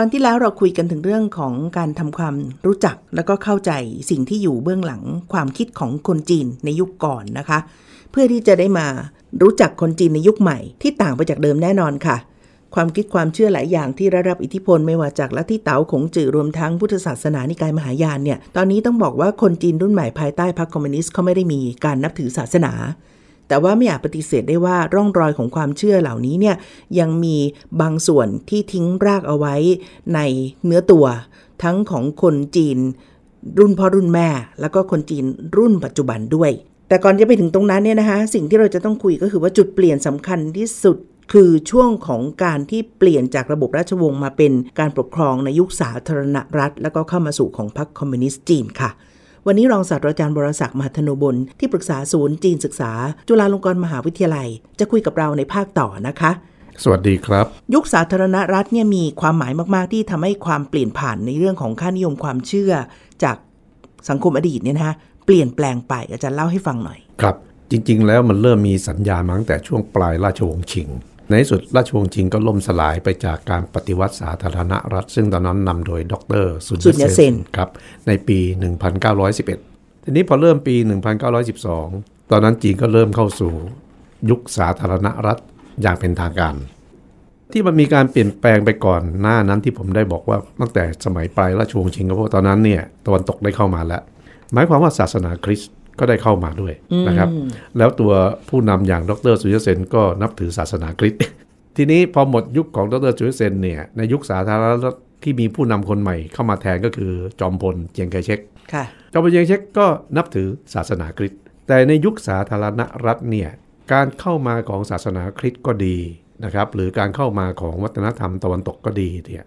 ตอนที่แล้วเราคุยกันถึงเรื่องของการทำความรู้จักแล้วก็เข้าใจสิ่งที่อยู่เบื้องหลังความคิดของคนจีนในยุคก่อนนะคะ เพื่อที่จะได้มารู้จักคนจีนในยุคใหม่ที่ต่างไปจากเดิมแน่นอนค่ะ ความคิดความเชื่อหลายอย่างที่ได้รับอิทธิพลไม่ว่าจากลัทธิเต๋าขงจือรวมทั้งพุทธศาสนานิกายมหายานเนี่ย ตอนนี้ต้องบอกว่าคนจีนรุ่นใหม่ภายใต้พรรคคอมมิวนิสต์เขาไม่ได้มีการนับถือศาสนา แต่ว่าไม่อยาจปฏิเสธได้ว่าร่องรอยของความเชื่อเหล่านี้เนี่ยยังมีบางส่วนที่ทิ้งรากเอาไว้ในเนื้อตัว ทั้งของคนจีน รุ่นพ่อรุ่นแม่ แล้วก็คนจีนรุ่นปัจจุบันด้วย แต่ก่อนจะไปถึงตรงนั้นเนี่ยนะคะสิ่งที่เราจะต้องคุยก็คือว่าจุดเปลี่ยนสำคัญที่สุดคือช่วงของการที่เปลี่ยนจากระบบราชวงศ์มาเป็นการปกครองในยุคสาธารณรัฐ แล้วก็เข้ามาสู่ของพรรคคอมมิวนิสต์จีนค่ะ วันนี้รองศาสตราจารย์บรศักดิ์มหัทโนบลที่ปรึกษาศูนย์จีนศึกษา จุฬาลงกรณ์มหาวิทยาลัย จะคุยกับเราในภาคต่อนะคะ สวัสดีครับ ยุคสาธารณรัฐเนี่ยมีความหมายมาก ๆ ที่ทำให้ความเปลี่ยนผ่านในเรื่องของค่านิยมความเชื่อ จากสังคมอดีตเนี่ยนะคะเปลี่ยนแปลงไปอาจารย์เล่าให้ฟังหน่อย ครับ จริง ๆ แล้วมันเริ่มมีสัญญาณมาตั้งแต่ช่วงปลายราชวงศ์ชิง ในสุดราชวงศ์ชิงก็ล่มสลายไปจากการปฏิวัติสาธารณรัฐ ซึ่งตอนนั้นนำโดยดรสุญสุญเซนครับในปี 1911 ทีนี้พอเริ่มปี 1912 ตอนนั้นจีนก็เริ่มเข้าสู่ยุคสาธารณรัฐอย่างเป็นทางการ ที่มันมีการเปลี่ยนแปลงไปก่อนหน้านั้นที่ผมได้บอกว่าตั้งแต่สมัยปลายราชวงศ์ชิงก็เพราะตอนนั้นเนี่ยตะวันตกได้เข้ามาแล้ว หมายความว่าศาสนาคริสต์ ก็ได้เข้ามาด้วยนะครับ แล้วตัวผู้นำอย่างดรสุญญเซนก็นับถือศาสนาคริสต์ทีนี้พอหมดยุคของดรสุญญเซนเนี่ยในยุคสาธารณรัฐที่มีผู้นำคนใหม่เข้ามาแทนก็คือจอมพลเจียงไคเชกค่ะจอมพลเจียงไคเชกก็นับถือศาสนาคริสต์แต่ในยุคสาธารณรัฐเนี่ยการเข้ามาของศาสนาคริสต์ก็ดีนะครับหรือการเข้ามาของวัฒนธรรมตะวันตกก็ดีเนี่ย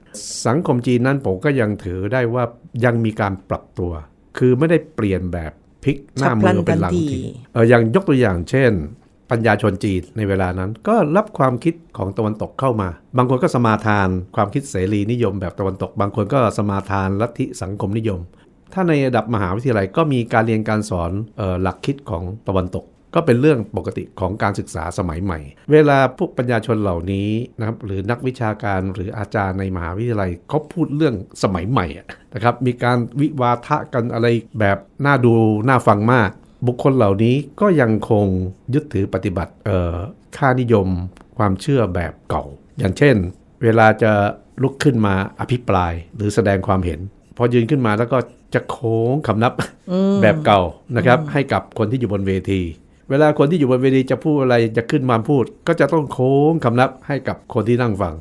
สังคมจีนนั้นผมก็ยังถือได้ว่ายังมีการปรับตัว คือไม่ได้เปลี่ยนแบบ พลิกหน้ามือเป็นหลังฉับพลันทันทีทีเอออย่างยกตัวอย่างเช่น ปัญญาชนจีนในเวลานั้น ก็รับความคิดของตะวันตกเข้ามา บางคนก็สมาทานความคิดเสรีนิยมแบบตะวันตก บางคนก็สมาทานลัทธิสังคมนิยม ถ้าในระดับมหาวิทยาลัยก็มีการเรียนการสอนเออหลักคิดของตะวันตก ก็เป็นเรื่องปกติของการศึกษาสมัยใหม่ เวลาพวกปัญญาชนเหล่านี้นะครับหรือนักวิชาการหรืออาจารย์ในมหาวิทยาลัยเขาพูดเรื่องสมัยใหม่อะนะครับมีการวิวาทะกันอะไรแบบน่าดูน่าฟังมาก บุคคลเหล่านี้ก็ยังคงยึดถือปฏิบัติเอ่อค่านิยมความเชื่อแบบเก่า อย่างเช่น เวลาจะลุกขึ้นมาอภิปรายหรือแสดงความเห็น พอยืนขึ้นมาแล้วก็จะโค้งคำนับแบบเก่านะครับ ให้กับคนที่อยู่บนเวที เวลาคนที่อยู่บนเวทีจะพูดอะไรจะขึ้นมาพูด ก็จะต้องโค้งคำนับให้กับคนที่นั่งฟัง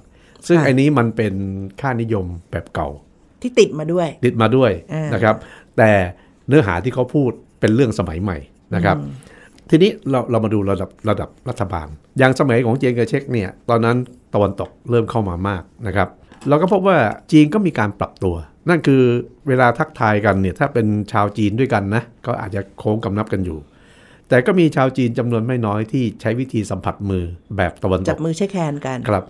ซึ่งค่ะไอ้นี้มันเป็นค่านิยมแบบเก่า ที่ติดมาด้วย ติดมาด้วยอ่านนะครับ แต่เนื้อหาที่เขาพูดเป็นเรื่องสมัยใหม่นะครับ ทีนี้เราเรามาดูระดับระดับรัฐบาล อย่างสมัยของเจียงไคเชกเนี่ยตอนนั้นตะวันตกเริ่มเข้ามามากนะครับ เราก็พบว่าจีนก็มีการปรับตัว นั่นคือเวลาทักทายกันเนี่ยถ้าเป็นชาวจีนด้วยกันนะก็อาจจะโค้งกำนับกันอยู่ แต่ก็มีชาวจีนจำนวนไม่น้อยที่ใช้วิธีสัมผัสมือแบบตะวันตจับกมือใช้แคนกันครับ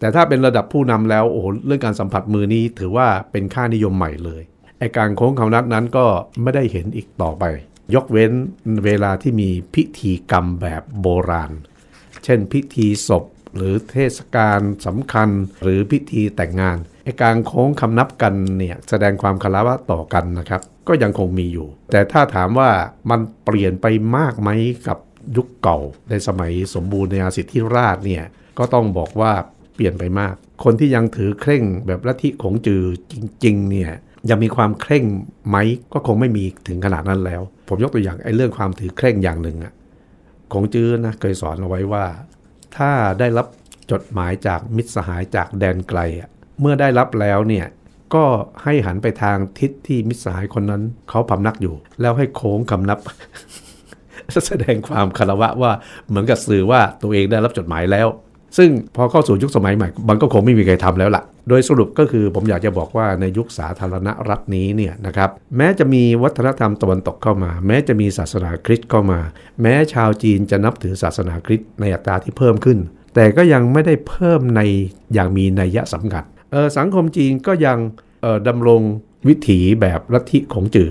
แต่ถ้าเป็นระดับผู้นำแล้วโอ้โหเรื่องการสัมผัสมือนี้ถือว่าเป็นค่านิยมใหม่เลยไอการโค้งคำนับนั้นก็ไม่ได้เห็นอีกต่อไป ยกเว้นเวลาที่มีพิธีกรรมแบบโบราณ เช่นพิธีศพหรือเทศกาลสำคัญหรือพิธีแต่งงานไอการโค้งคำนับกันเนี่ยแสดงความคารวะต่อกันนะครับ ก็ยังคงมีอยู่ แต่ถ้าถามว่ามันเปลี่ยนไปมากไหมกับยุคเก่า ในสมัยสมบูรณาสิทธิราชเนี่ยก็ต้องบอกว่าเปลี่ยนไปมาก คนที่ยังถือเคร่งแบบลัทธิของจือจริงๆเนี่ยยังมีความเคร่งไหมก็คงไม่มีถึงขนาดนั้นแล้ว ผมยกตัวอย่างไอ้เรื่องความถือเคร่งอย่างหนึ่งอะของจื้อนะเคยสอนเอาไว้ว่า ถ้าได้รับจดหมายจากมิตรสหายจากแดนไกลอะเมื่อได้รับแล้วเนี่ย ก็ให้หันไปทางทิศที่มิตรสหายคนนั้นเขาพำนักอยู่ แล้วให้โค้งคำนับ แสดงความคารวะว่าเหมือนกับสื่อว่าตัวเองได้รับจดหมายแล้ว ซึ่งพอเข้าสู่ยุคสมัยใหม่มันก็คงไม่มีใครทำแล้วล่ะ โดยสรุปก็คือผมอยากจะบอกว่าในยุคสาธารณรัฐนี้เนี่ยนะครับแม้จะมีวัฒนธรรมตะวันตกเข้ามา แม้จะมีศาสนาคริสต์เข้ามา แม้ชาวจีนจะนับถือศาสนาคริสต์ในอัตราที่เพิ่มขึ้น แต่ก็ยังไม่ได้เพิ่มในอย่างมีนัยยะสำคัญ สังคมจีนก็ยังเออดำรงวิถีแบบลัทธิของจือ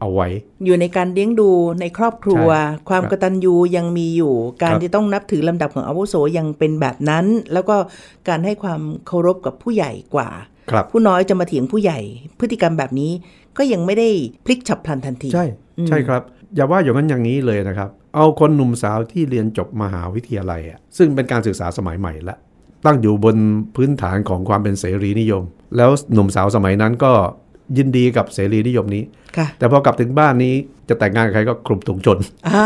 เอาไว้ อยู่ในการเลี้ยงดูในครอบครัวใช่ความครับกตัญญูยังมีอยู่ การครับที่ต้องนับถือลำดับของอาวุโสยังเป็นแบบนั้น แล้วก็การให้ความเคารพกับผู้ใหญ่กว่าครับผู้น้อยจะมาเถียงผู้ใหญ่ พฤติกรรมแบบนี้ก็ยังไม่ได้พลิกฉับพลันทันที ใช่ ใช่ครับ อย่าว่าอย่างนั้นอย่างนี้เลยนะครับ เอาคนหนุ่มสาวที่เรียนจบมหาวิทยาลัยอะซึ่งเป็นการศึกษาสมัยใหม่ละ ตั้งอยู่บนพื้นฐานของความเป็นเสรีนิยม แล้วหนุ่มสาวสมัยนั้นก็ยินดีกับเสรีนิยมนี้ค่ะแต่พอกลับถึงบ้านนี้จะแต่งงานกับใครก็กลุ่มถุงชนอ่า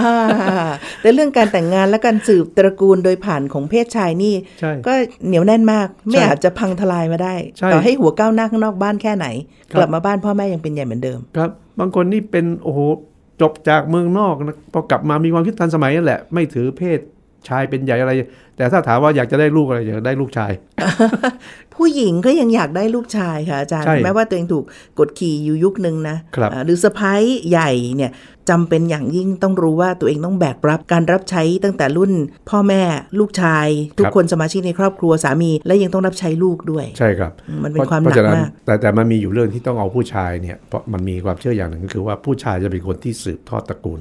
แต่เรื่องการแต่งงานและการสืบตระกูลโดยผ่านของเพศชายนี่ใช่ก็เหนียวแน่นมาก ไม่ใช่อาจจะพังทลายมาได้ใช่ต่อให้หัวก้าวหน้าข้างนอกบ้านแค่ไหนครับกลับมาบ้านพ่อแม่ยังเป็นใหญ่เหมือนเดิม ครับ บางคนนี่เป็นโอ้โหจบจากเมืองนอกนะพอกลับมามีความคิดทันสมัยนั่นแหละ ไม่ถือเพศ ชายเป็นใหญ่อะไร แต่ถ้าถามว่าอยากจะได้ลูกอะไรอยากได้ลูกชาย ผู้หญิงก็ยังอยากได้ลูกชายค่ะอาจารย์ใช่แม้ว่าตัวเองถูกกดขี่อยู่ยุคนึงนะครับอ่าหรือสะพ้ายใหญ่เนี่ยจำเป็นอย่างยิ่งต้องรู้ว่าตัวเองต้องแบกรับการรับใช้ตั้งแต่รุ่น พ่อแม่ลูกชาย ทุกคนสมาชิกในครอบครัวสามี และยังต้องรับใช้ลูกด้วย ใช่ครับ มันเป็นความหเพนัราะกฉะนั้นมากแต่แต่มันมีอยู่เรื่องที่ต้องเอาผู้ชายเนี่ยเพราะมันมีความเชื่ออย่างหนึ่งก็คือว่าผู้ชายจะเป็นคนที่สืบทอดตระกูล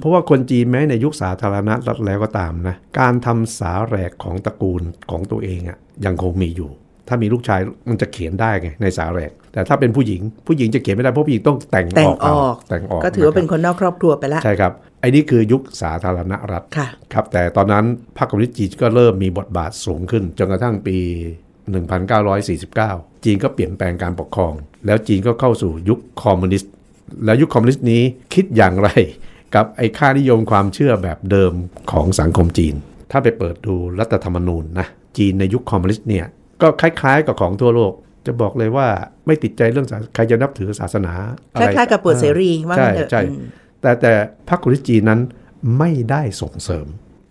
เพราะว่าคนจีนแม้ในยุคสาธารณรัฐแล้วก็ตามนะ การทำสาแหรกของตระกูลของตัวเองอะ่ะยังคงมีอยู่ ถ้ามีลูกชายมันจะเขียนได้ไงในสาแหรกแต่ถ้าเป็นผู้หญิงผู้หญิงจะเขียนไม่ได้เพราะผู้หญิงต้องแต่งแต่องอกอเอาอกแต่งออกก็ถือว่าเป็นนะคนนอกครอบครัวไปคแล้รัวบใช่ครับไอ้นี่คือยุคสาธารณรัฐค่ะครับ แต่ตอนนั้นพรรคคอมมิวนิสต์จีนก็เริ่มมีบทบาทสูงขึ้นจนกระทั่งปี 1949 จีนก็เปลี่ยนแปลงการปกครอง แล้วจีนก็เข้าสู่ยุคคอมมิวนิสต์แล้วยุคคอมมิวนิสต์นี้คิดอย่างไร กับไอ้ค่านิยมความเชื่อแบบเดิมของสังคมจีน ถ้าไปเปิดดูรัฐธรรมนูญนะจีนในยุคคอมมิวนิสต์เนี่ยก็คล้ายๆกับของทั่วโลก จะบอกเลยว่าไม่ติดใจเรื่องศาสนา ใครจะนับถือศาสนาคล้ายๆกับเปิดเสรีว่าใช่งั้นเถอะใช่อืมแต่แต่พรรคคอมมิวนิสต์จีนนั้นไม่ได้ส่งเสริม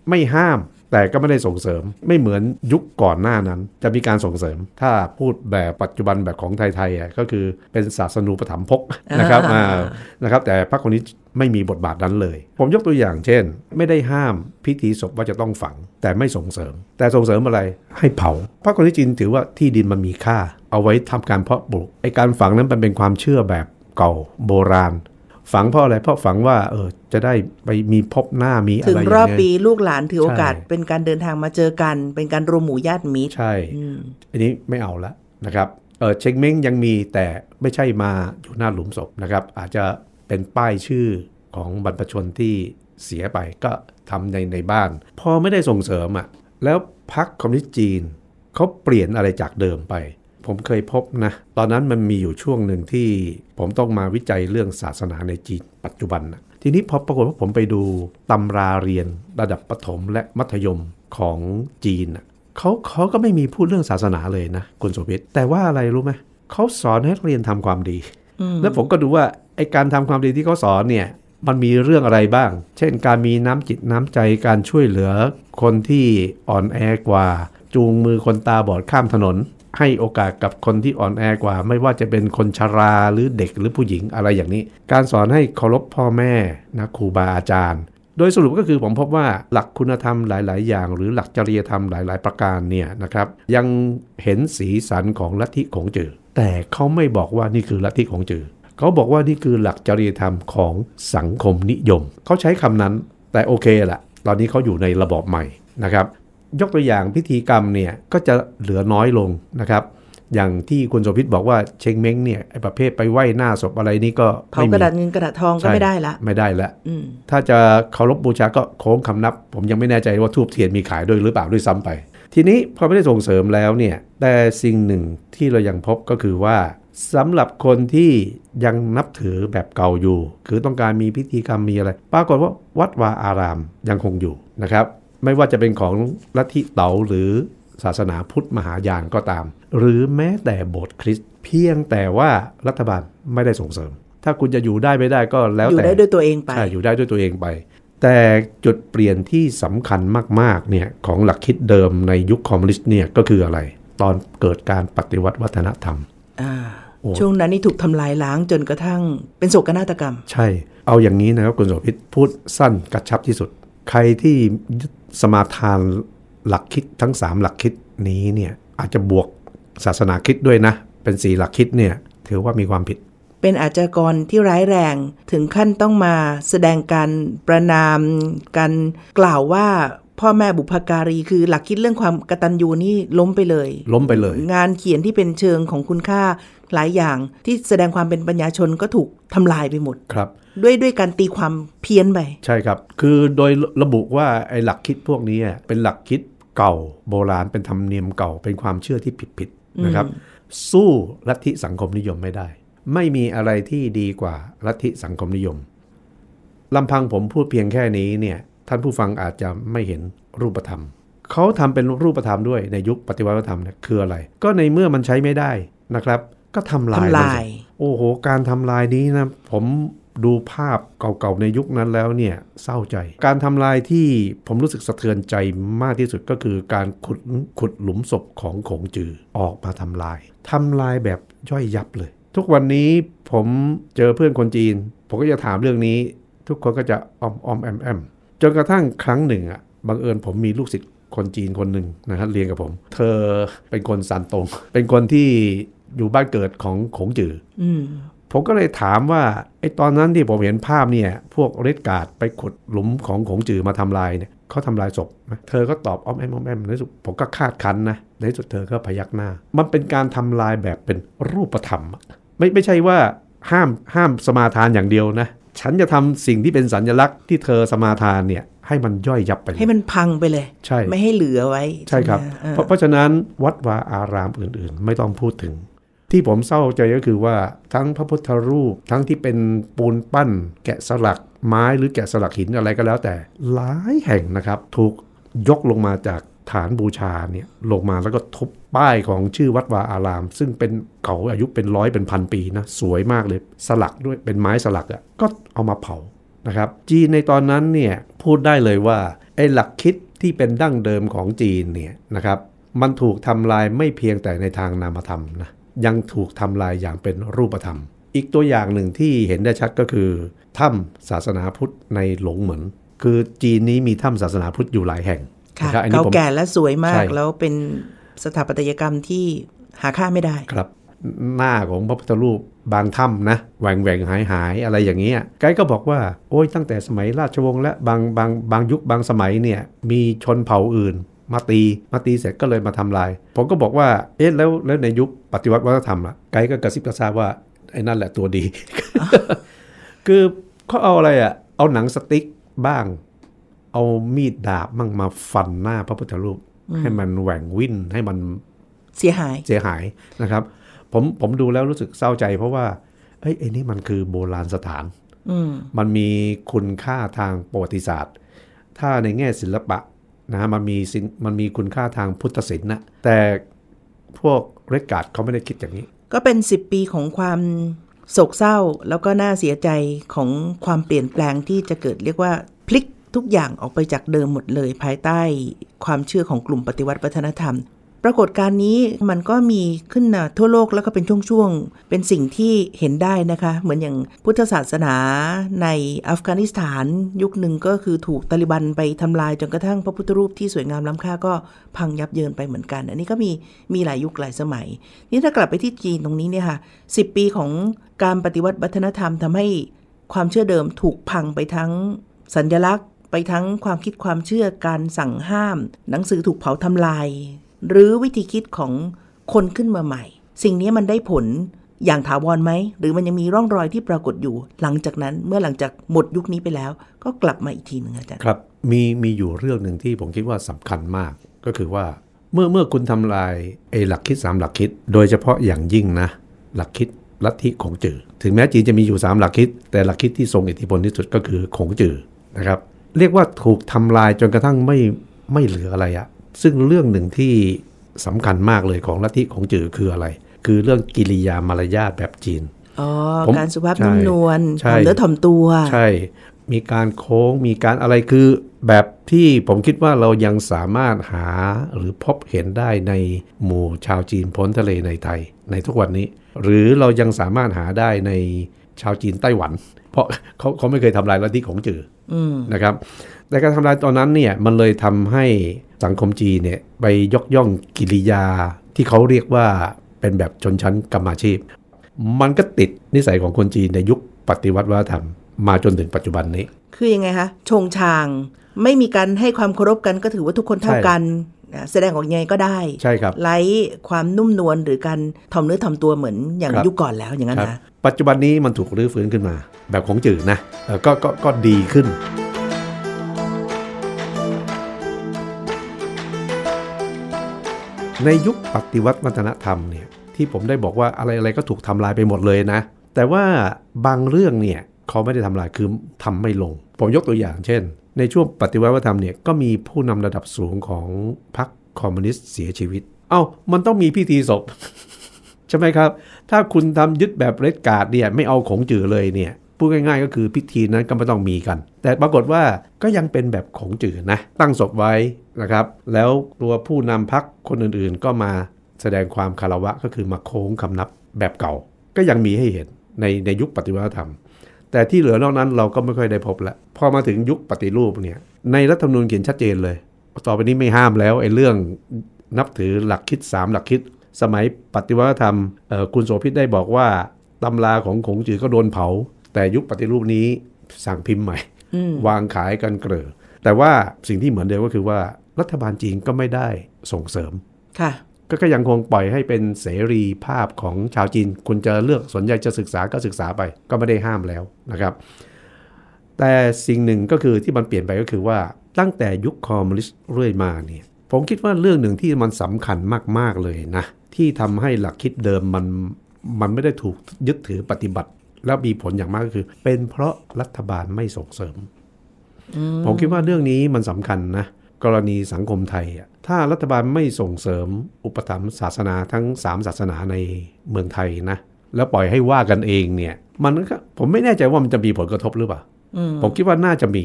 ไม่ห้าม แต่ก็ไม่ได้ส่งเสริมไม่เหมือนยุคก่อนหน้านั้น จะมีการส่งเสริม ถ้าพูดแบบปัจจุบันแบบของไทยๆอะก็คือเป็นศาสนูปถัมภกนะครับอ่าอ่านะครับแต่พรรคคอมมิวนิสต์ไม่มีบทบาทนั้นเลย ผมยกตัวอย่างเช่น ไม่ได้ห้ามพิธีศพว่าจะต้องฝัง แต่ไม่ส่งเสริม แต่ส่งเสริมอะไรให้เผาพรรคคอมมิวนิสต์จีนถือว่าที่ดินมันมีค่า เอาไว้ทำการเพาะปลูกไอการฝังนั้นมันเป็นความเชื่อแบบเก่าโบราณ ฝังเพราะอะไรเพราะฝังว่าเออจะได้ไปมีพบหน้ามีอะไรถึองย่างรอบเงี้ยปีลูกหลานถือโอกาสใช่เป็นการเดินทางมาเจอกัน เป็นการรวมหมู่ญาติมิตรใช่อืมอันนี้ไม่เอาละนะครับเออเชงเม้งยังมีแต่ไม่ใช่มาอยู่หน้าหลุมศพนะครับ อาจจะเป็นป้ายชื่อของบรรพชนที่เสียไปก็ทำในในบ้าน พอไม่ได้ส่งเสริมอะแล้วพรรคคอมมิวนิสต์จีนเขาเปลี่ยนอะไรจากเดิมไป ผมเคยพบนะ ตอนนั้นมันมีอยู่ช่วงหนึ่งที่ผมต้องมาวิจัยเรื่องศาสนาในจีนปัจจุบันนะทีนี้พอปรากฏว่าผมไปดูตำราเรียนระดับประถมและมัธยมของจีนน่ะเขาเขาก็ไม่มีพูดเรื่องศาสนาเลยนะคุณโสภิตแต่ว่าอะไรรู้ไหมเขาสอนให้นักเรียนทำความดี แล้วผมก็ดูว่าไอการทำความดีที่เขาสอนเนี่ยมันมีเรื่องอะไรบ้าง เช่น การมีน้ำจิตน้ำใจการช่วยเหลือคนที่อ่อนแอกว่า จูงมือคนตาบอดข้ามถนน ให้โอกาสกับคนที่อ่อนแอกว่า ไม่ว่าจะเป็นคนชราหรือเด็กหรือผู้หญิงอะไรอย่างนี้ การสอนให้เคารพพ่อแม่นะครูบาอาจารย์ โดยสรุปก็คือผมพบว่าหลักคุณธรรมหลาย ๆ อย่าง หรือหลักจริยธรรมหลาย ๆ ประการเนี่ยนะครับ ยังเห็นสีสันของลัทธิของจือแต่เขาไม่บอกว่านี่คือลัทธิของจือเขาบอกว่านี่คือหลักจริยธรรมของสังคมนิยมเขาใช้คำนั้น แต่โอเคละตอนนี้เขาอยู่ในระบอบใหม่นะครับ ยกตัวอย่างพิธีกรรมเนี่ยก็จะเหลือน้อยลงนะครับ อย่างที่คุณโสภิตบอกว่าเชงเม้งเนี่ยไอ้ประเภทไปไหว้หน้าศพอะไรนี่ก็เผาไม่กมีระดาษเงินกระดาษทองก็ใช่ไม่ได้ละไม่ได้ละอืมถ้าจะเคารพบูชาก็โค้งคำนับ ผมยังไม่แน่ใจว่าทูบเทียนมีขายด้วยหรือเปล่าด้วยซ้ำไป ทีนี้พอไม่ได้ส่งเสริมแล้วเนี่ยแต่สิ่งหนึ่งที่เรายังพบก็คือว่าสำหรับคนที่ยังนับถือแบบเก่าอยู่ คือต้องการมีพิธีกรรมมีอะไร ปรากฏว่าวัดวาอารามยังคงอยู่นะครับ ไม่ว่าจะเป็นของลัทธิเต๋าหรือศาสนาพุทธมหายานก็ตาม หรือแม้แต่โบสถ์คริสต์เพียงแต่ว่ารัฐบาลไม่ได้ส่งเสริม ถ้าคุณจะอยู่ได้ไม่ได้ก็แล้วอยู่แต่ได้ด้วยตัวเองไปใช่อยู่ได้ด้วยตัวเองไป แต่จุดเปลี่ยนที่สำคัญมากๆเนี่ยของหลักคิดเดิมในยุคคอมมิวนิสต์เนี่ยก็คืออะไร ตอนเกิดการปฏิวัติวัฒนธรรมอ่าโอ้ช่วงนั้นนี่ถูกทำลายล้างจนกระทั่งเป็นโศกนาฏกรรม ใช่ เอาอย่างนี้นะครับคุณโสภิตพูดสั้นกระชับที่สุด ใครที่ยึดสมาทานหลักคิดทั้ง 3 หลักคิดนี้เนี่ยอาจจะบวกศาสนาคริดด้วยนะ เป็นสีหลักคิดเนี่ยถือว่ามีความผิด เป็นอาชญากรที่ร้ายแรงถึงขั้นต้องมาแสดงการประนามการกล่าวว่าพ่อแม่บุพการีคือหลักคิดเรื่องความกตัญญูนี่ล้มไปเลย ล้มไปเลย งานเขียนที่เป็นเชิงของคุณค่า หลายอย่างที่แสดงความเป็นปัญญาชนก็ถูกทำลายไปหมดครับ ด้วยด้วยการตีความเพี้ยนไป ใช่ครับ คือโดยระบุว่าไอ้หลักคิดพวกนี้เป็นหลักคิดเก่าโบราณเป็นธรรมเนียมเก่าเป็นความเชื่อที่ผิดๆนะครับ สู้ลัทธิสังคมนิยมไม่ได้ ไม่มีอะไรที่ดีกว่าลัทธิสังคมนิยมลำพังผมพูดเพียงแค่นี้เนี่ยท่านผู้ฟังอาจจะไม่เห็นรูปธรรมเขาทำเป็นรูปธรรมด้วยในยุคปฏิวัติวัฒนธรรมเนี่ยคืออะไร ก็ในเมื่อมันใช้ไม่ได้นะครับ ก็ทำลายทำลายมันสิโอ้โห การทำลายนี้นะผมดูภาพเก่าๆในยุคนั้นแล้วเนี่ยเศร้าใจ การทำลายที่ผมรู้สึกสะเทือนใจมากที่สุดก็คือการขุดขุดหลุมศพของขงจือออกมาทำลายทำลายแบบย่อยยับเลย ทุกวันนี้ผมเจอเพื่อนคนจีน ผมก็จะถามเรื่องนี้ ทุกคนก็จะออมออมแอมแอมจนกระทั่งครั้งหนึ่งอะบังเอิญผมมีลูกศิษย์คนจีนคนหนึ่งนะฮะเรียนกับผม เธอเป็นคนซานตงเป็นคนที่ อยู่บ้านเกิดของขงจืออืมผมก็เลยถามว่าไอ้ตอนนั้นที่ผมเห็นภาพเนี่ย พวกเรดการ์ดไปขุดหลุมของของจือมาทำลายเนี่ยเขาทำลายศพไหมเธอก็ตอบอ้อมแอมอ้อมแอมในที่สุดผมก็คาดคันนะในที่สุดเธอก็พยักหน้า มันเป็นการทำลายแบบเป็นรูปธรรมอะไม่ไม่ใช่ว่าห้ามห้ามสมาทานอย่างเดียวนะ ฉันจะทำสิ่งที่เป็นสัญลักษณ์ที่เธอสมาทานเนี่ยให้มันย่อยยับไปเลยให้มันพังไปเลย ใช่ ไม่ให้เหลือไว้ ใช่ครับไหมเออเพราะเพราะฉะนั้นวัดวาอารามอื่นๆ ไม่ต้องพูดถึง ที่ผมเศร้าใจก็คือว่าทั้งพระพุทธรูป ทั้งที่เป็นปูนปั้น แกะสลักไม้หรือแกะสลักหินอะไรก็แล้วแต่ หลายแห่งนะครับ ถูกยกลงมาจากฐานบูชาเนี่ยลงมาแล้วก็ทุบป้ายของชื่อวัดวาอาราม ซึ่งเป็นเก่าอายุเป็นร้อยเป็นพันปีนะสวยมากเลยสลักด้วยเป็นไม้สลักอะ่ะก็เอามาเผานะครับ จีนในตอนนั้นเนี่ยพูดได้เลยว่าไอ้หลักคิดที่เป็นดั้งเดิมของจีนเนี่ยนะครับมันถูกทำลายไม่เพียงแต่ในทางนามธรรมนะ ยังถูกทำลายอย่างเป็นรูปธรรม อีกตัวอย่างหนึ่งที่เห็นได้ชัดก็คือถ้ำศาสนาพุทธในหลงเหมือน คือจีนนี้มีถ้ำศาสนาพุทธอยู่หลายแห่งค่ะนะครับอันนี้เก่าผมแก่และสวยมาใช่กแล้วเป็นสถาปัตยกรรมที่หาค่าไม่ได้ครับ หน้าของพระพุทธรูปบางถ้ำนะแหว่งแหว่งหายหายอะไรอย่างเงี้ยไกด์ก็บอกว่า โอ้ยตั้งแต่สมัยราชวงศ์และบางบางบางยุคบางสมัยเนี่ยมีชนเผ่าอื่น มาตีมาตีเสร็จก็เลยมาทำลาย ผมก็บอกว่าเอ๊ะแล้วแล้วในยุคปฏิวัติวัฒนธรรมล่ะไกด์ก็กระซิบกระซาบว่าไอ้นั่นแหละตัวดี คือเขาเอาอะไรอะเอาหนังสติ๊กบ้าง เอามีดดาบมั่งมาฟันหน้าพระพุทธรูป ให้มันแหว่งวิ่นให้มันเสียหายเสียหายนะครับ ผมผมดูแล้วรู้สึกเศร้าใจ เพราะว่าเอ้ยไอ้นี่มันคือโบราณสถานอืมมันมีคุณค่าทางประวัติศาสตร์ ถ้าในแง่ศิลปะ นะมันมีศิลป์มันมีคุณค่าทางพุทธศิลป์นะแต่พวกเรการ์ดเขาไม่ได้คิดอย่างนี้ ก็เป็น 10 ปีของความโศกเศร้าแล้วก็น่าเสียใจของความเปลี่ยนแปลงที่จะเกิดเรียกว่าพลิกทุกอย่างออกไปจากเดิมหมดเลยภายใต้ความเชื่อของกลุ่มปฏิวัติวัฒนธรรม ปรากฏการณ์นี้มันก็มีขึ้นนะทั่วโลกแล้วก็เป็นช่วงๆ เป็นสิ่งที่เห็นได้นะคะ เหมือนอย่างพุทธศาสนาในอัฟกานิสถานยุคหนึ่งก็คือถูกตาลิบันไปทำลายจนกระทั่งพระพุทธรูปที่สวยงามล้ำค่าก็พังยับเยินไปเหมือนกัน อันนี้ก็มีมีหลายยุคหลายสมัย นี่ถ้ากลับไปที่จีนตรงนี้เนี่ยค่ะสิปีของการปฏิวัติวัฒนธรรมทำให้ความเชื่อเดิมถูกพังไปทั้งสัญลักษณ์ ไปทั้งความคิดความเชื่อการสั่งห้าม หนังสือถูกเผาทำลาย หรือวิธีคิดของคนขึ้นมาใหม่ สิ่งนี้มันได้ผลอย่างถาวรไหม หรือมันยังมีร่องรอยที่ปรากฏอยู่ หลังจากนั้นเมื่อหลังจากหมดยุคนี้ไปแล้ว ก็กลับมาอีกทีหนึ่งอาจารย์ครับมีมีอยู่เรื่องหนึ่งที่ผมคิดว่าสำคัญมาก ก็คือว่าเมื่อเมื่อคุณทำลายไอ้หลักคิดสามหลักคิด โดยเฉพาะอย่างยิ่งนะ หลักคิดลัทธิของจือถึงแม้จีนจะมีอยู่ 3 หลักคิด แต่หลักคิดที่ทรงอิทธิพลที่สุดก็คือของจือนะครับ เรียกว่าถูกทำลายจนกระทั่งไม่ไม่เหลืออะไรอะ ซึ่งเรื่องหนึ่งที่สำคัญมากเลยของลัทธิของจือคืออะไร คือเรื่องกิริยามารยาทแบบจีนอ๋อผมการสุภาพใช่นุ่มนวลใช่ถ่อมเนื้อถ่อมตัว ใช่ มีการโค้งมีการอะไรคือแบบที่ผมคิดว่าเรายังสามารถหาหรือพบเห็นได้ในหมู่ชาวจีนพ้นทะเลในไทย ในทุกวันนี้ หรือเรายังสามารถหาได้ในชาวจีนไต้หวัน เพราะเขาเขาไม่เคยทำลายลัทธิของจืออนะครับ แต่การทำลายตอนนั้นเนี่ยมันเลยทำให้ สังคมจีนเนี่ยไปยกย่องกิริยาที่เขาเรียกว่าเป็นแบบชนชั้นกรรมอาชีพ มันก็ติดนิสัยของคนจีนในยุคปฏิวัติวัฒนธรรมมาจนถึงปัจจุบันนี้ คือยังไงคะ ชงชาง ไม่มีการให้ความเคารพกันก็ถือว่าทุกคนเท่ากันนะแสดงออกยังไงก็ได้ ใช่ครับไร้ความนุ่มนวลหรือการถ่อมเนื้อถ่อมตัวเหมือนอย่างครับยุคก่อนแล้วอย่างนั้นครับนะปัจจุบันนี้มันถูกรื้อฟื้นขึ้นมา แบบของจืดนะเอ่อก็ก็ก็ดีขึ้น ในยุคปฏิวัติวัฒนธรรมเนี่ยที่ผมได้บอกว่าอะไรอะไรก็ถูกทำลายไปหมดเลยนะ แต่ว่าบางเรื่องเนี่ยเขาไม่ได้ทำลายคือทำไม่ลง ผมยกตัวอย่างเช่น ในช่วงปฏิวัติวัฒนธรรมเนี่ยก็มีผู้นำระดับสูงของพรรคคอมมิวนิสต์เสียชีวิต เอ้ามันต้องมีพิธีศพ ใช่ไหมครับ ถ้าคุณทำยึดแบบเรดการ์ดเนี่ยไม่เอาของจือเลยเนี่ย พูดง่ายๆ ก็คือพิธีนั้นก็ไม่ต้องมีกัน แต่ปรากฏว่าก็ยังเป็นแบบของจือนะ ตั้งศพไว้นะครับ แล้วตัวผู้นำพักคนอื่นๆ ก็มาแสดงความคารวะก็คือมาโค้งคำนับแบบเก่า ก็ยังมีให้เห็นในในยุคปฏิวัติธรรม แต่ที่เหลือนอกนั้นเราก็ไม่ค่อยได้พบแล้วพอมาถึงยุคปฏิรูปเนี่ยในรัฐธรรมนูญเขียนชัดเจนเลย ต่อไปนี้ไม่ห้ามแล้วไอ้เรื่องนับถือหลักคิด 3 หลักคิด สมัยปฏิวัติธรรมคุณโสภิตได้บอกว่าตำราของขงจือก็โดนเผา แต่ยุคปฏิรูปนี้สั่งพิมพ์ใหม่ วางขายกันเกลือแต่ว่าสิ่งที่เหมือนเดิมก็คือว่ารัฐบาลจีนก็ไม่ได้ส่งเสริมค่ะก็ก็ยังคงปล่อยให้เป็นเสรีภาพของชาวจีนคุณจะเลือกสนใจจะศึกษาก็ศึกษาไป ก็ไม่ได้ห้ามแล้วนะครับ แต่สิ่งหนึ่งก็คือที่มันเปลี่ยนไปก็คือว่าตั้งแต่ยุคคอมมิวนิสต์เรื่อยมาเนี่ยผมคิดว่าเรื่องหนึ่งที่มันสำคัญมาก ๆ เลยนะ ที่ทำให้หลักคิดเดิมมันมันไม่ได้ถูกยึดถือปฏิบัติ แล้วมีผลอย่างมากก็คือ เป็นเพราะรัฐบาลไม่ส่งเสริม ผมคิดว่าเรื่องนี้มันสำคัญนะ กรณีสังคมไทยอะถ้ารัฐบาลไม่ส่งเสริม อุปถัมภ์ศาสนาทั้ง 3 ศาสนาในเมืองไทยนะ แล้วปล่อยให้ว่ากันเองเนี่ย มันก็ผมไม่แน่ใจว่ามันจะมีผลกระทบหรือเปล่าผมคิดว่าน่าจะมี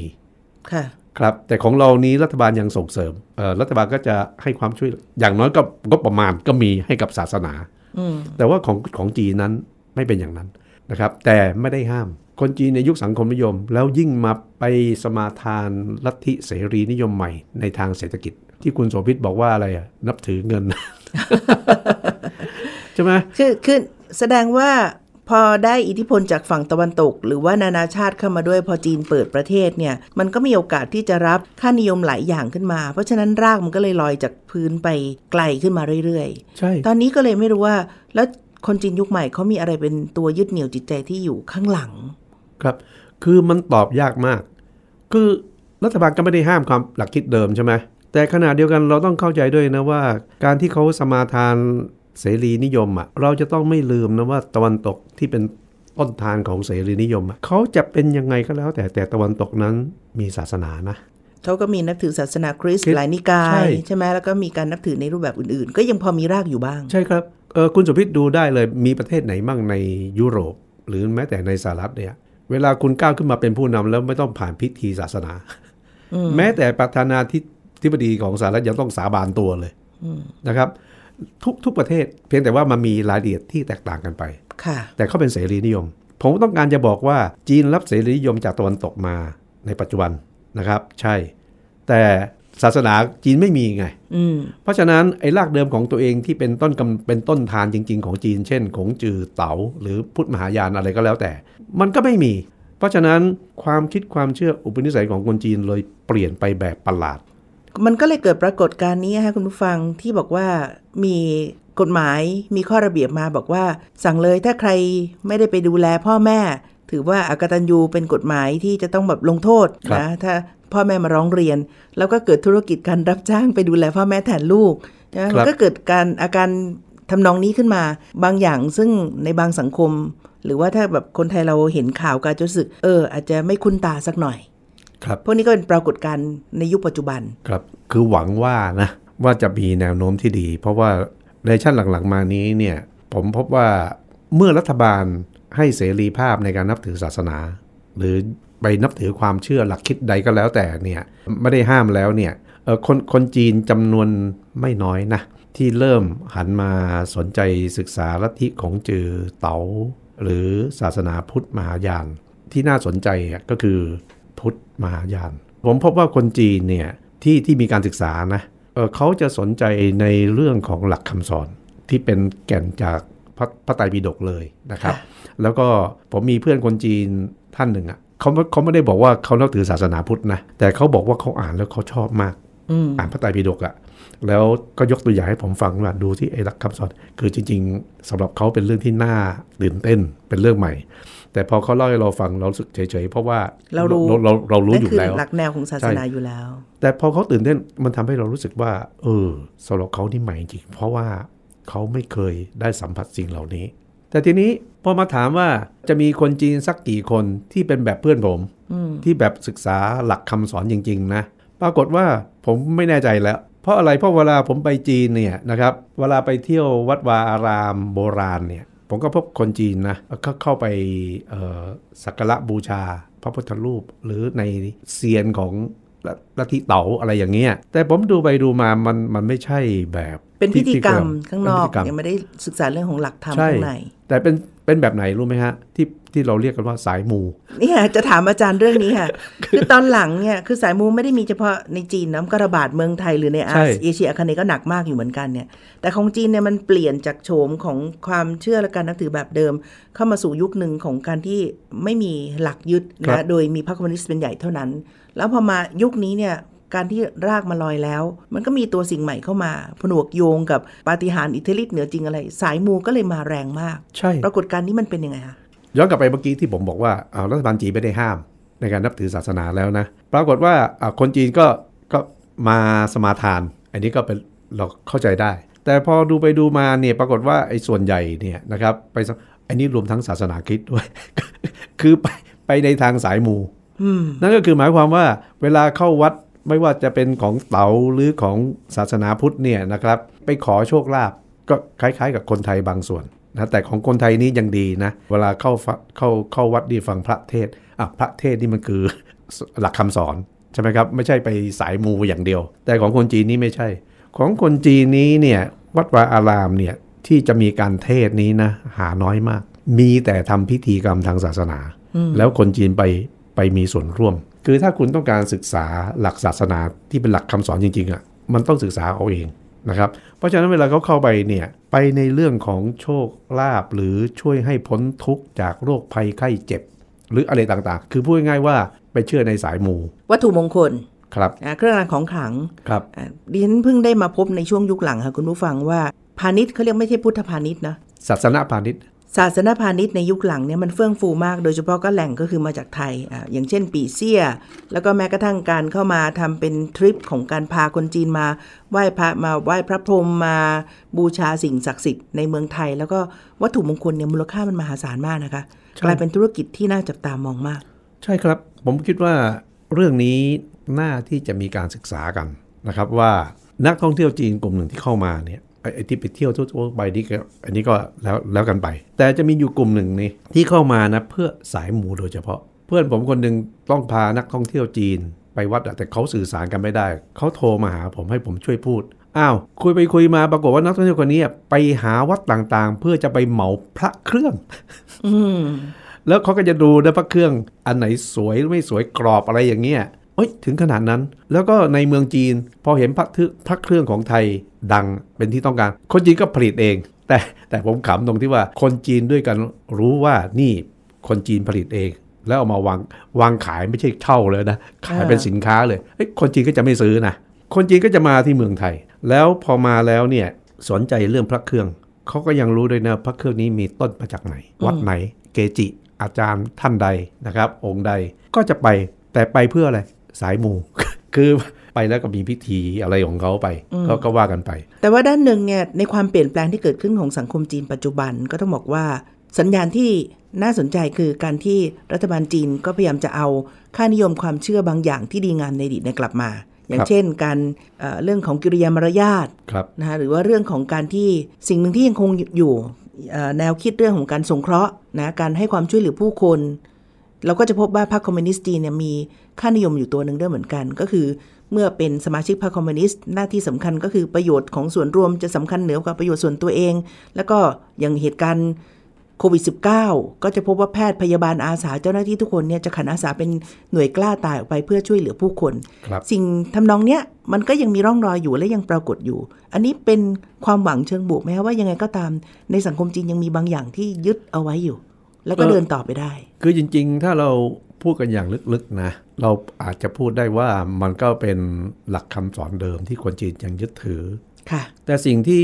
ค่ะครับ แต่ของเรานี้รัฐบาลยังส่งเสริมเอ่อรัฐบาลก็จะให้ความช่วยอย่างน้อยก็ก็ประมาณก็มีให้กับศาสนาแต่ว่าของของจีนนั้นไม่เป็นอย่างนั้น นะครับแต่ไม่ได้ห้าม คนจีนในยุคสังคมนิยม แล้วยิ่งมาไปสมาทานลัทธิเสรีนิยมใหม่ในทางเศรษฐกิจ ที่คุณโสภิตบอกว่าอะไรอะนับถือเงินใช่ไหมคือคือแสดงว่าพอได้อิทธิพลจากฝั่งตะวันตก หรือว่านานาชาติเข้ามาด้วยพอจีนเปิดประเทศเนี่ย มันก็มีโอกาสที่จะรับค่านิยมหลายอย่างขึ้นมา เพราะฉะนั้นรากมันก็เลยลอยจากพื้นไปไกลขึ้นมาเรื่อยใช่ๆตอนนี้ก็เลยไม่รู้ว่าแล้ว คนจีนยุคใหม่เขามีอะไรเป็นตัวยึดเหนี่ยวจิตใจที่อยู่ข้างหลัง ครับ คือมันตอบยากมาก คือรัฐบาลก็ไม่ได้ห้ามความหลักคิดเดิมใช่ไหมแต่ขณะเดียวกันเราต้องเข้าใจด้วยนะว่า การที่เขาสมาทานเสรีนิยมอะเราจะต้องไม่ลืมนะว่าตะวันตกที่เป็นต้นทานของเสรีนิยมอะเขาจะเป็นยังไงก็แล้ว แต่แต่ตะวันตกนั้นมีศาสนานะเขาก็มีนับถือศาสนาคริสต์คริสต์หลายนิกาใช่ยใช่ไหมแล้วก็มีการนับถือในรูปแบบอื่นๆ ก็ยังพอมีรากอยู่บ้าง ใช่ครับเออคุณสุพิษดูได้เลยมีประเทศไหนมั่งในยุโรป หรือแม้แต่ในสหรัฐเนี่ย เวลาคุณก้าวขึ้นมาเป็นผู้นำแล้วไม่ต้องผ่านพิธีศาสนา แม้แต่ประธานาธิธิบดีของสหรัฐยังต้องสาบานตัวเลยนะครับทุกทุกประเทศเพียงแต่ว่ามันมีรายละเอียดที่แตกต่างกันไปค่ะแต่เขาเป็นเสรีนิยม ผมต้องการจะบอกว่าจีนรับเสรีนิยมจากตะวันตกมาในปัจจุบันนะครับ ใช่ แต่ ศาสนาจีนไม่มีไงอืมเพราะฉะนั้นไอ้รากเดิมของตัวเองที่เป็นต้นกำเป็นต้นทานจริง ๆ ของจีน เช่นของจือเต๋าหรือพุทธมหายานอะไรก็แล้วแต่ มันก็ไม่มี เพราะฉะนั้นความคิดความเชื่ออุปนิสัยของคนจีนเลยเปลี่ยนไปแบบประหลาด มันก็เลยเกิดปรากฏการณ์นี้ฮะคุณผู้ฟังที่บอกว่ามีกฎหมายมีข้อระเบียบมาบอกว่า สั่งเลยถ้าใครไม่ได้ไปดูแลพ่อแม่ ถือว่าอากตันยูเป็นกฎหมายที่จะต้องแบบลงโทษครับนะถ้าพ่อแม่มาร้องเรียน แล้วก็เกิดธุรกิจการรับจ้างไปดูแลพ่อแม่แทนลูกนะมันก็เกิดการอาการทำนองนี้ขึ้นมา บางอย่างซึ่งในบางสังคม หรือว่าถ้าแบบคนไทยเราเห็นข่าวการจะรู้สึก เออ อาจจะไม่คุ้นตาสักหน่อย ครับพวกนี้ก็เป็นปรากฏการณ์ในยุคปัจจุบันครับ คือหวังว่านะว่าจะมีแนวโน้มที่ดี เพราะว่าในชั้นหลังๆมานี้เนี่ย ผมพบว่าเมื่อรัฐบาล ให้เสรีภาพในการนับถือศาสนา หรือไปนับถือความเชื่อหลักคิดใดก็แล้วแต่เนี่ยไม่ได้ห้ามแล้วเนี่ยคนคนจีนจำนวนไม่น้อยนะที่เริ่มหันมาสนใจศึกษาลัทธิของจือเต๋าหรือศาสนาพุทธมหายาน ที่น่าสนใจก็คือพุทธมหายาน ผมพบว่าคนจีนเนี่ยที่ที่มีการศึกษานะเเขาจะสนใจในเรื่องของหลักคำสอนที่เป็นแก่นจาก พระพระไตรปิฎกเลยนะครับ แล้วก็ผมมีเพื่อนคนจีนท่านหนึ่งอะเขาเขาไม่ได้บอกว่าเขานับถือศาสนาพุทธนะแต่เขาบอกว่าเขาอ่านแล้วเขาชอบมากอ่านพระไตรปิฎกอะแล้วก็ยกตัวอย่างให้ผมฟังว่าดูที่ไอ้หลักคำสอน คือจริง ๆสำหรับเขาเป็นเรื่องที่น่าตื่นเต้นเป็นเรื่องใหม่ แต่พอเขาเล่าให้เราฟังเราสึกเฉยๆเพราะว่าเรารู้เราเรารู้อยู่แล้วหลักแนวของศาสนาอยู่แล้ว แต่พอเขาตื่นเต้นมันทำให้เรารู้สึกว่า เออสำหรับเขานี่ใหม่จริงเพราะว่า เขาไม่เคยได้สัมผัสสิ่งเหล่านี้ แต่ทีนี้พอมาถามว่าจะมีคนจีนสักกี่คนที่เป็นแบบเพื่อนผมที่แบบศึกษาหลักคำสอนจริง ๆ นะ ปรากฏว่าผมไม่แน่ใจแล้ว เพราะอะไรเพราะเวลาผมไปจีนเนี่ยนะครับ เวลาไปเที่ยววัดวาอารามโบราณเนี่ย ผมก็พบคนจีนนะก็เข้าไปสักการะบูชา พระพุทธรูปหรือในเซียนของ ลัทธิเต๋าอะไรอย่างเงี้ยแต่ผมดูไปดูมามันมันไม่ใช่แบบเป็นพิธีกรรมข้างนอกยังไม่ได้ศึกษาเรื่องของหลักธรรมข้างในแต่เป็นเป็นแบบไหนรู้ไหมฮะ ที่ที่เราเรียกกันว่าสายมูนี่ค่ะจะถามอาจารย์เรื่องนี้ค่ะ คือตอนหลังเนี่ยคือสายมูไม่ได้มีเฉพาะในจีนน้ำกระบาดเมืองไทยหรือในอาเอเชียอาคเนย์ก็หนักมากอยู่เหมือนกันเนี่ยแต่ของจีนเนี่ยมันเปลี่ยนจากโฉมของความเชื่อและการนับถือแบบเดิม เข้ามาสู่ยุคหนึ่งของการที่ไม่มีหลักยึดนะโดยมีพรรคคอมมิวนิสต์เป็นใหญ่เท่านั้น แล้วพอมายุคนี้เนี่ยการที่รากมาลอยแล้ว มันก็มีตัวสิ่งใหม่เข้ามาผนวกโยงกับปาฏิหาริย์อิทธิฤทธิ์เหนือจริงอะไร สายมูก็เลยมาแรงมาก ใช่ ปรากฏการณ์นี้มันเป็นยังไงคะย้อนกลับไปเมื่อกี้ที่ผมบอกว่ารัฐบาลจีนไม่ได้ห้าม ในการนับถือศาสนาแล้วนะ ปรากฏว่าคนจีนก็ก็มาสมาทาน อันนี้ก็เป็นเราเข้าใจได้ แต่พอดูไปดูมาเนี่ยปรากฏว่าไอ้ส่วนใหญ่เนี่ยนะครับไปอันนี้รวมทั้งศาสนาคริสต์ด้วย คือไปไปในทางสายมู นั่นก็คือหมายความว่าเวลาเข้าวัดไม่ว่าจะเป็นของเต๋าหรือของศาสนาพุทธเนี่ยนะครับ ไปขอโชคลาภก็คล้ายๆ กับคนไทยบางส่วนนะแต่ของคนไทยนี้ยังดีนะ เวลาเข้าเข้าเข้าวัดดีฟังพระเทศอะพระเทศนี่มันคือหลักคำสอนใช่ไหมครับ ไม่ใช่ไปสายมูอย่างเดียว แต่ของคนจีนนี้ไม่ใช่ ของคนจีนนี้เนี่ยวัดวาอารามเนี่ยที่จะมีการเทศนี้นะหาน้อยมาก มีแต่ทำพิธีกรรมทางศาสนา แล้วคนจีนไป ไปมีส่วนร่วม คือถ้าคุณต้องการศึกษาหลักศาสนาที่เป็นหลักคำสอนจริงๆอะ่ะมันต้องศึกษาเอาเองนะครับ เพราะฉะนั้นเวลาเขาเข้าไปเนี่ยไปในเรื่องของโชคลาภหรือช่วยให้พ้นทุกข์จากโรคภัยไข้เจ็บ หรืออะไรต่างๆ คือพูดง่ายๆว่าไปเชื่อในสายมู วัตถุมงคลครับเครื่องรางของขลังครับดิฉันเพิ่งได้มาพบในช่วงยุคหลังค่ะคุณผู้ฟังว่าพาณิชย์เขาเรียกไม่ใช่พุทธพาณิชย์นะศาสนาพาณิชย์ ศาสนาพาณิชย์ในยุคหลังเนี่ยมันเฟื่องฟูมาก โดยเฉพาะก็แหล่งก็คือมาจากไทยอ่าอย่างเช่นปีเซีย แล้วก็แม้กระทั่งการเข้ามาทำเป็นทริปของการพาคนจีนมาไหว้พระมาไหว้พระพรหมมาบูชาสิ่งศักดิ์สิทธิ์ในเมืองไทย แล้วก็วัตถุมงคลเนี่ยมูลค่ามันมหาศาลมากนะคะกลายเป็นธุรกิจที่น่าจับตามองมาก ใช่ครับ ผมคิดว่าเรื่องนี้น่าที่จะมีการศึกษากันนะครับว่านักท่องเที่ยวจีนกลุ่มหนึ่งที่เข้ามาเนี่ย ไอ้ที่ไปเที่ยวทั่วไปนี่ก็อันนี้ก็แล้วแล้วกันไป แต่จะมีอยู่กลุ่มหนึ่งนี่ที่เข้ามานะเพื่อสายหมูโดยเฉพาะ เพื่อนผมคนหนึ่งต้องพานักท่องเที่ยวจีน ไปวัดแต่เขาสื่อสารกันไม่ได้ เขาโทรมาหาผมให้ผมช่วยพูดอ้าวคุยไปคุยมาปรากฏว่านักท่องเที่ยวคนนี้ไปหาวัดต่างๆ เพื่อจะไปเหมาพระเครื่องแล้วเขาก็จะดูนะพระเครื่อง อันไหนสวยไม่สวยกรอบอะไรอย่างเงี้ย เอ้ยถึงขนาดนั้น แล้วก็ในเมืองจีน พอเห็นพระทึพระเครื่องของไทยดังเป็นที่ต้องการ คนจีนก็ผลิตเอง แต่แต่ผมขำตรงที่ว่าคนจีนด้วยกันรู้ว่านี่คนจีนผลิตเอง แล้วเอามาวางวางขายไม่ใช่เช่าเลยนะ ขายเป็นสินค้าเลยเอ้ยคนจีนก็จะไม่ซื้อนะคนจีนก็จะมาที่เมืองไทย แล้วพอมาแล้วเนี่ยสนใจเรื่องพระเครื่องเขาก็ยังรู้ด้วยนะพระเครื่องนี้มีต้นมาจากไหน วัดไหนเกจิอาจารย์ท่านใดนะครับ องค์ใดก็จะไปแต่ไปเพื่ออะไร สายมูคือไปแล้วก็มีพิธีอะไรของเขาไปก็ก็ว่ากันไป แต่ว่าด้านหนึ่งเนี่ยในความเปลี่ยนแปลงที่เกิดขึ้นของสังคมจีนปัจจุบันก็ต้องบอกว่าสัญญาณที่น่าสนใจคือการที่รัฐบาลจีนก็พยายามจะเอาค่านิยมความเชื่อบางอย่างที่ดีงามในอดีตในกลับมา อย่างเช่น การเเรื่องของกิริยามารยาทนะะหรือว่าเรื่องของการที่สิ่งหนึ่งที่ยังคงอยู่แนวคิดเรื่องของการสงเคราะห์นะการให้ความช่วยเหลือผู้คน เราก็จะพบว่าพรรคคอมมิวนิสต์จีนเนี่ยมีค่านิยมอยู่ตัวหนึ่งด้วยเหมือนกัน ก็คือเมื่อเป็นสมาชิกพรรคคอมมิวนิสต์หน้าที่สำคัญก็คือประโยชน์ของส่วนรวมจะสำคัญเหนือกว่าประโยชน์ส่วนตัวเอง แล้วก็อย่างเหตุการณ์โควิด -19 ก็จะพบว่าแพทย์พยาบาลอาสาเจ้าหน้าที่ทุกคนเนี่ยจะขันอาสาเป็นหน่วยกล้าตายออกไปเพื่อช่วยเหลือผู้คนคสิ่งทำนองเนี้ยมันก็ยังมีร่องรอยอยู่และยังปรากฏอยู่ อันนี้เป็นความหวังเชิงบวกไหมว่ายังไงก็ตามในสังคมจีนยังมีบางอย่างที่ยึดเอาไว้อยู่ แล้วก็เดินต่อไปได้ คือจริง ๆ ถ้าเราพูดกันอย่างลึกๆนะ เราอาจจะพูดได้ว่ามันก็เป็นหลักคำสอนเดิมที่คนจีนยังยึดถือค่ะแต่สิ่งที่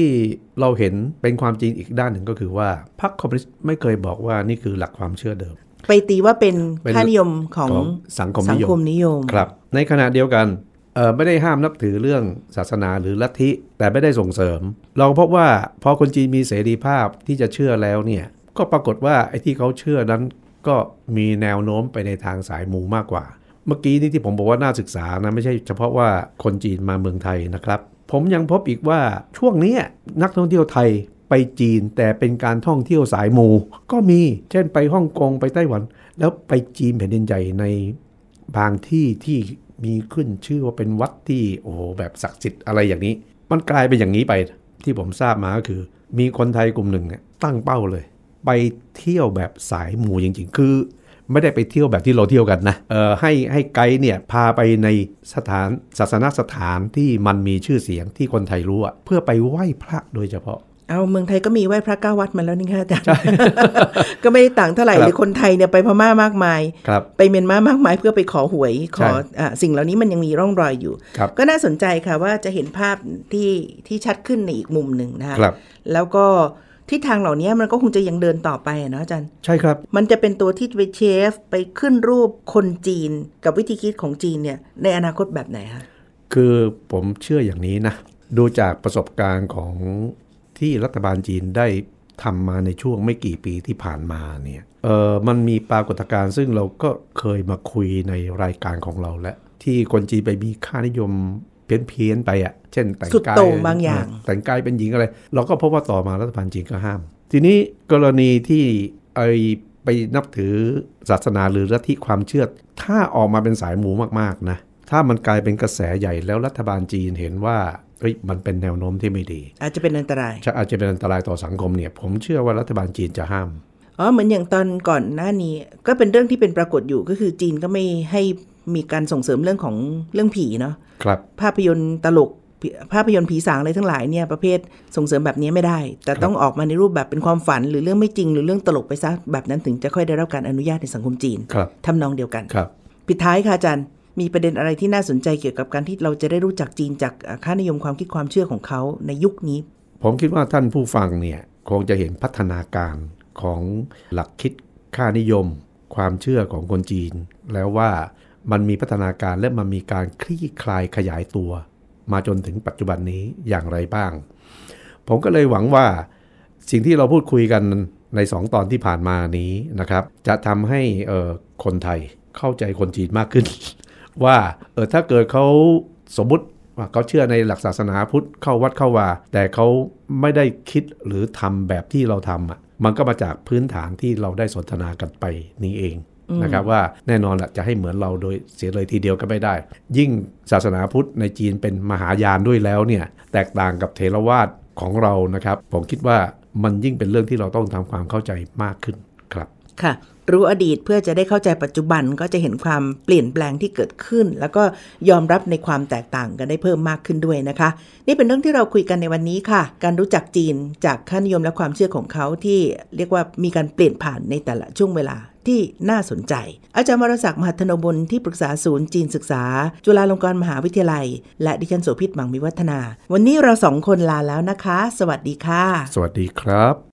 เราเห็นเป็นความจริงอีกด้านหนึ่งก็คือว่าพรรคคอมมิวนิสต์ไม่เคยบอกว่านี่คือหลักความเชื่อเดิม ไปตีว่าเป็นเป็นค่านิยมของของสังคมสันิงยมคมนิยมครับ ในขณะเดียวกันเอ่อไม่ได้ห้ามนับถือเรื่องศาสนาหรือลัทธิแต่ไม่ได้ส่งเสริม เราพบว่าพอคนจีนมีเสรีภาพที่จะเชื่อแล้วเนี่ย ก็ปรากฏว่าไอ้ที่เขาเชื่อนั้นก็มีแนวโน้มไปในทางสายมูมากกว่า เมื่อกี้นี่ที่ผมบอกว่าน่าศึกษานะไม่ใช่เฉพาะว่าคนจีนมาเมืองไทยนะครับ ผมยังพบอีกว่าช่วงนี้นักท่องเที่ยวไทยไปจีนแต่เป็นการท่องเที่ยวสายมู ก็มีเช่นไปฮ่องกงไปไต้หวัน แล้วไปจีนแผ่นดินใหญ่ในบางที่ที่มีขึ้นชื่อว่าเป็นวัดที่โอ้โหแบบศักดิ์สิทธิ์อะไรอย่างนี้ มันกลายเป็นอย่างนี้ไปที่ผมทราบมาก็คือ มีคนไทยกลุ่มหนึ่งเนี่ยตั้งเป้าเลย ไปเที่ยวแบบสายมูจริงๆ คือ ไม่ได้ไปเที่ยวแบบที่เราเที่ยวกันนะเออให้ให้ไกด์เนี่ยพาไปในสถานศาสนสถานที่มันมีชื่อเสียงที่คนไทยรู้อะเพื่อไปไหว้พระโดยเฉพาะเอาเมืองไทยก็มีไหว้พระเก้าวัดมาแล้วนี่ค่ะอาจารย์ก็ไม่ได้ต่างเท่าไหร่ครับหรือคนไทยเนี่ยไปพม่ามากมายครับไปเมียนมามากมายเพื่อไปขอหวยขอใช่อะสิ่งเหล่านี้มันยังมีร่องรอยอยู่ครับก็น่าสนใจค่ะว่าจะเห็นภาพที่ที่ชัดขึ้นในอีกมุมหนึ่งนะคะครับแล้วก็ ทิศทางเหล่านี้มันก็คงจะยังเดินต่อไปอะเนาะอาจารย์ ใช่ครับ มันจะเป็นตัวที่ไปเชฟไปขึ้นรูปคนจีนกับวิธีคิดของจีนเนี่ยในอนาคตแบบไหนคะคือผมเชื่ออย่างนี้นะ ดูจากประสบการณ์ของที่รัฐบาลจีนได้ทำมาในช่วงไม่กี่ปีที่ผ่านมาเนี่ยเออมันมีปรากฏการณ์ซึ่งเราก็เคยมาคุยในรายการของเราและ ที่คนจีนไปมีค่านิยม เพี้ยนๆไปอะ่ะ เช่นแต่งสุดกายโต่งบางอย่างเแต่งกายเป็นหญิงอะไร เราก็พบว่าต่อมารัฐบาลจีนก็ห้าม ทีนี้กรณีที่ไอไปนับถือศาสนาหรือลัทธิความเชื่อ ถ้าออกมาเป็นสายหมูมากๆนะ ถ้ามันกลายเป็นกระแสใหญ่แล้วรัฐบาลจีนเห็นว่าเฮ้ยมันเป็นแนวโน้มที่ไม่ดี อาจจะเป็นอันตรายจะอาจจะเป็นอันตรายต่อสังคมเนี่ย ผมเชื่อว่ารัฐบาลจีนจะห้ามอ๋อเหมือนอย่างตอนก่อนหน้านี้ ก็เป็นเรื่องที่เป็นปรากฏอยู่ก็คือจีนก็ไม่ให้ มีการส่งเสริมเรื่องของเรื่องผีเนาะครับ ภาพยนตร์ตลกผีภาพยนตร์ผีสางอะไรทั้งหลายเนี่ยประเภทส่งเสริมแบบนี้ไม่ได้ แต่ต้องออกมาในรูปแบบเป็นความฝัน หรือเรื่องไม่จริงหรือเรื่องตลกไปซะแบบนั้นถึงจะค่อยได้รับการอนุญาตในสังคมจีนครับทำนองเดียวกันครับปิดท้ายค่ะอาจารย์มีประเด็นอะไรที่น่าสนใจเกี่ยวกับการที่เราจะได้รู้จักจีนจากอ่าค่านิยมความคิดความเชื่อของเขาในยุคนี้ ผมคิดว่าท่านผู้ฟังเนี่ยคงจะเห็นพัฒนาการของหลักคิดค่านิยม ความเชื่อของคนจีน แล้วว่า มันมีพัฒนาการและมันมีการคลี่คลายขยายตัว มาจนถึงปัจจุบันนี้อย่างไรบ้าง ผมก็เลยหวังว่าสิ่งที่เราพูดคุยกันในสองตอนที่ผ่านมานี้นะครับ จะทำให้คนไทยเข้าใจคนจีนมากขึ้น ว่าเออถ้าเกิดเขาสมมุติว่าเขาเชื่อในหลักศาสนาพุทธเข้าวัดเข้าว่า แต่เขาไม่ได้คิดหรือทำแบบที่เราทำอะมันก็มาจากพื้นฐานที่เราได้สนทนากันไปนี้เอง นะครับว่าแน่นอนแหละจะให้เหมือนเราโดยเสียเลยทีเดียวก็ไม่ได้ ยิ่งศาสนาพุทธในจีนเป็นมหายานด้วยแล้วเนี่ยแตกต่างกับเทรวาสของเรานะครับ ผมคิดว่ามันยิ่งเป็นเรื่องที่เราต้องทำความเข้าใจมากขึ้น ค่ะ รู้อดีตเพื่อจะได้เข้าใจปัจจุบันก็จะเห็นความเปลี่ยนแปลงที่เกิดขึ้น แล้วก็ยอมรับในความแตกต่างกันได้เพิ่มมากขึ้นด้วยนะคะ นี่เป็นเรื่องที่เราคุยกันในวันนี้ค่ะ การรู้จักจีนจากค่านิยมและความเชื่อของเขาที่เรียกว่ามีการเปลี่ยนผ่านในแต่ละช่วงเวลาที่น่าสนใจ อาจารย์วรศักดิ์มหัทนบุญที่ปรึกษาศูนย์จีนศึกษา จุฬาลงกรณ์มหาวิทยาลัย และดิฉันโสภิตมังมิวัฒนา วันนี้เราสองคนลาแล้วนะคะ สวัสดีค่ะ สวัสดีครับ